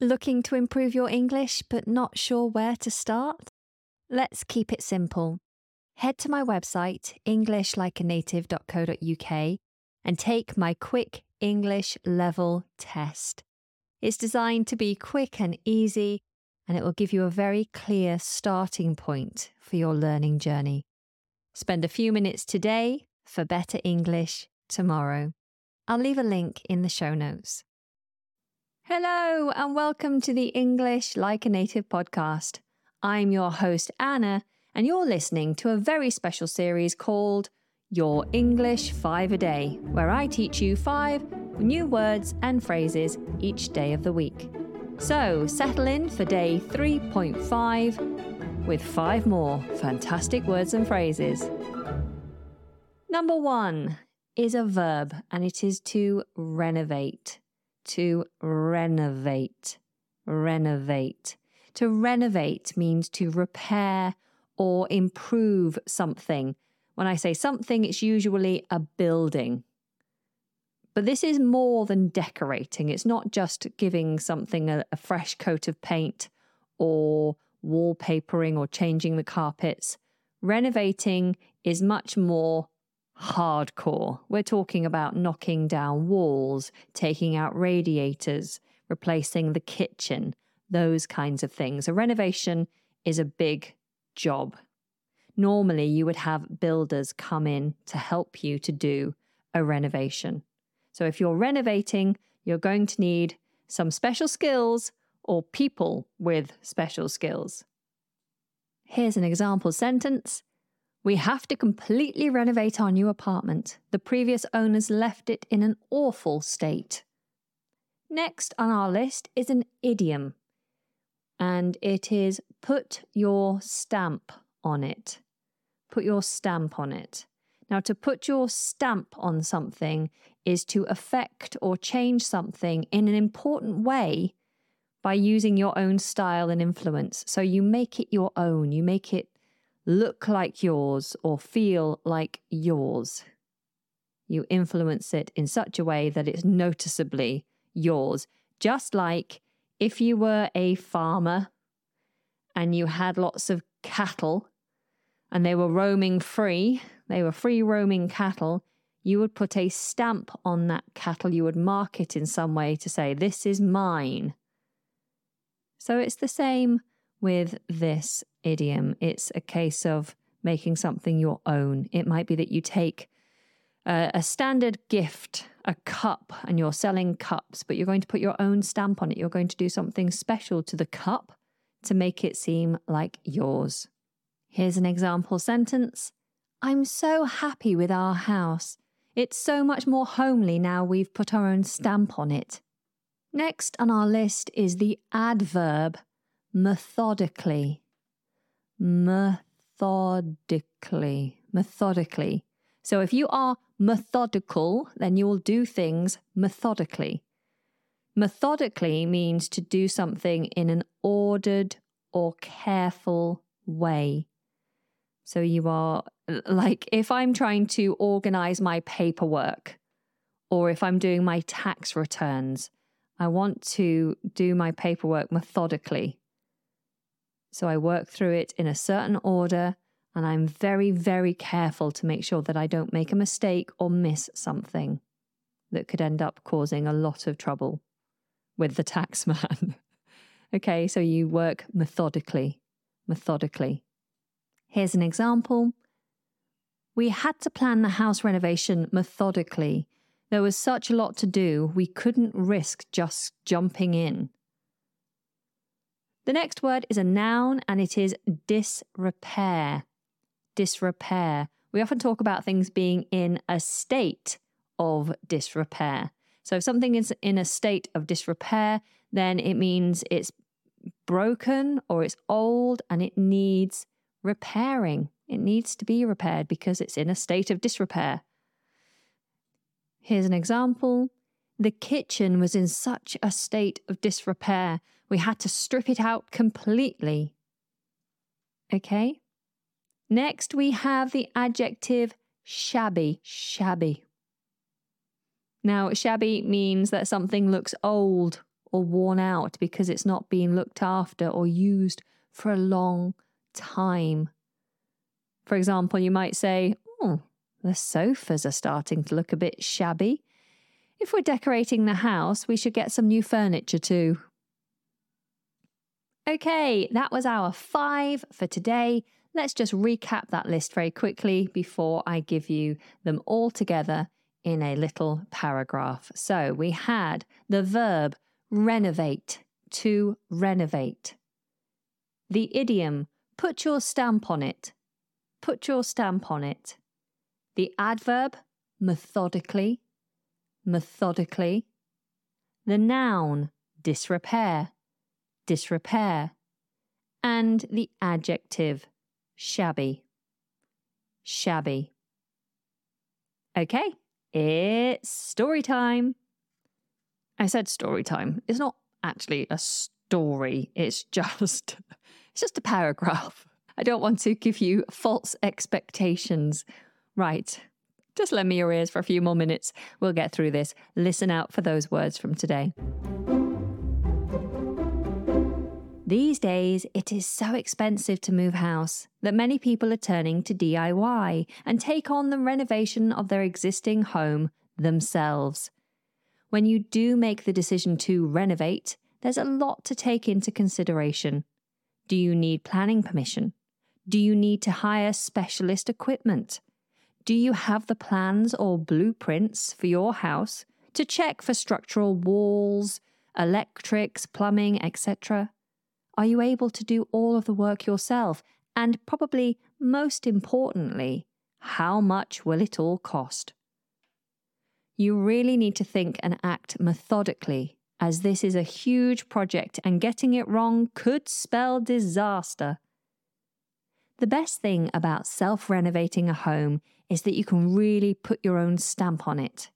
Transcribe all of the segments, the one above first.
Looking to improve your English but not sure where to start? Let's keep it simple. Head to my website, englishlikeanative.co.uk, and take my quick English level test. It's designed to be quick and easy, and it will give you a very clear starting point for your learning journey. Spend a few minutes today for better English tomorrow. I'll leave a link in the show notes. Hello, and welcome to the English Like a Native podcast. I'm your host, Anna, and you're listening to a very special series called Your English Five a Day, where I teach you five new words and phrases each day of the week. So settle in for day 3.5 with five more fantastic words and phrases. Number one is a verb, and it is to renovate to renovate. Renovate. To renovate means to repair or improve something. When I say something, it's usually a building. But this is more than decorating. It's not just giving something a, a fresh coat of paint or wallpapering or changing the carpets. Renovating is much more hardcore. We're talking about knocking down walls, taking out radiators, replacing the kitchen, those kinds of things. A renovation is a big job. Normally, you would have builders come in to help you to do a renovation. So, if you're renovating, you're going to need some special skills or people with special skills. Here's an example sentence we have to completely renovate our new apartment. The previous owners left it in an awful state. Next on our list is an idiom, and it is put your stamp on it. Put your stamp on it. Now, to put your stamp on something is to affect or change something in an important way by using your own style and influence. So you make it your own, you make it look like yours or feel like yours. You influence it in such a way that it's noticeably yours. Just like if you were a farmer and you had lots of cattle and they were roaming free, they were free roaming cattle, you would put a stamp on that cattle. You would mark it in some way to say, This is mine. So it's the same with this idiom. It's a case of making something your own. It might be that you take a, a standard gift, a cup, and you're selling cups, but you're going to put your own stamp on it. You're going to do something special to the cup to make it seem like yours. Here's an example sentence I'm so happy with our house. It's so much more homely now we've put our own stamp on it. Next on our list is the adverb methodically. Methodically. Methodically. So if you are methodical, then you will do things methodically. Methodically means to do something in an ordered or careful way. So you are like, if I'm trying to organize my paperwork or if I'm doing my tax returns, I want to do my paperwork methodically. So I work through it in a certain order and I'm very, very careful to make sure that I don't make a mistake or miss something that could end up causing a lot of trouble with the tax man. okay, so you work methodically, methodically. Here's an example. We had to plan the house renovation methodically. There was such a lot to do, we couldn't risk just jumping in. The next word is a noun and it is disrepair. Disrepair. We often talk about things being in a state of disrepair. So if something is in a state of disrepair, then it means it's broken or it's old and it needs repairing. It needs to be repaired because it's in a state of disrepair. Here's an example. The kitchen was in such a state of disrepair we had to strip it out completely. Okay? Next, we have the adjective shabby. Shabby. Now, shabby means that something looks old or worn out because it's not being looked after or used for a long time. For example, you might say, Oh, the sofas are starting to look a bit shabby. If we're decorating the house, we should get some new furniture too. Okay, that was our five for today. Let's just recap that list very quickly before I give you them all together in a little paragraph. So we had the verb renovate, to renovate. The idiom put your stamp on it, put your stamp on it. The adverb methodically, methodically. The noun disrepair, disrepair. And the adjective shabby, shabby. Okay, it's story time. I said story time. It's not actually a story. It's just it's just a paragraph. I don't want to give you false expectations. Right. Just lend me your ears for a few more minutes. We'll get through this. Listen out for those words from today. These days, it is so expensive to move house that many people are turning to DIY and take on the renovation of their existing home themselves. When you do make the decision to renovate, there's a lot to take into consideration. Do you need planning permission? Do you need to hire specialist equipment? Do you have the plans or blueprints for your house to check for structural walls, electrics, plumbing, etc.? Are you able to do all of the work yourself? And probably most importantly, how much will it all cost? You really need to think and act methodically, as this is a huge project and getting it wrong could spell disaster. The best thing about self renovating a home is that you can really put your own stamp on it.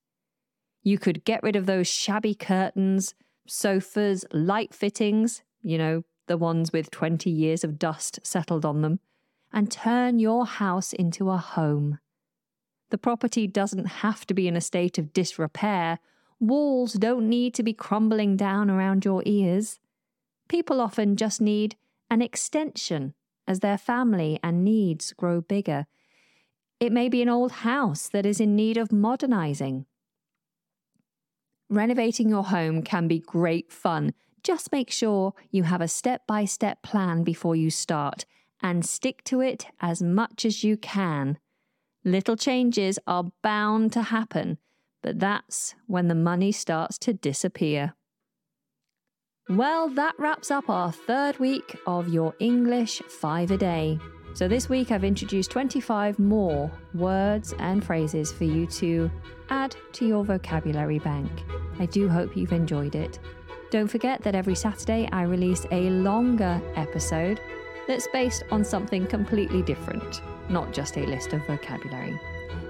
You could get rid of those shabby curtains, sofas, light fittings, you know, the ones with 20 years of dust settled on them, and turn your house into a home. The property doesn't have to be in a state of disrepair. Walls don't need to be crumbling down around your ears. People often just need an extension as their family and needs grow bigger. It may be an old house that is in need of modernizing. Renovating your home can be great fun just make sure you have a step by step plan before you start and stick to it as much as you can. Little changes are bound to happen, but that's when the money starts to disappear. Well, that wraps up our third week of your English 5 a day. So, this week I've introduced 25 more words and phrases for you to add to your vocabulary bank. I do hope you've enjoyed it. Don't forget that every Saturday I release a longer episode that's based on something completely different, not just a list of vocabulary.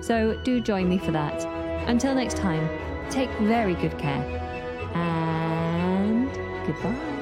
So do join me for that. Until next time, take very good care and goodbye.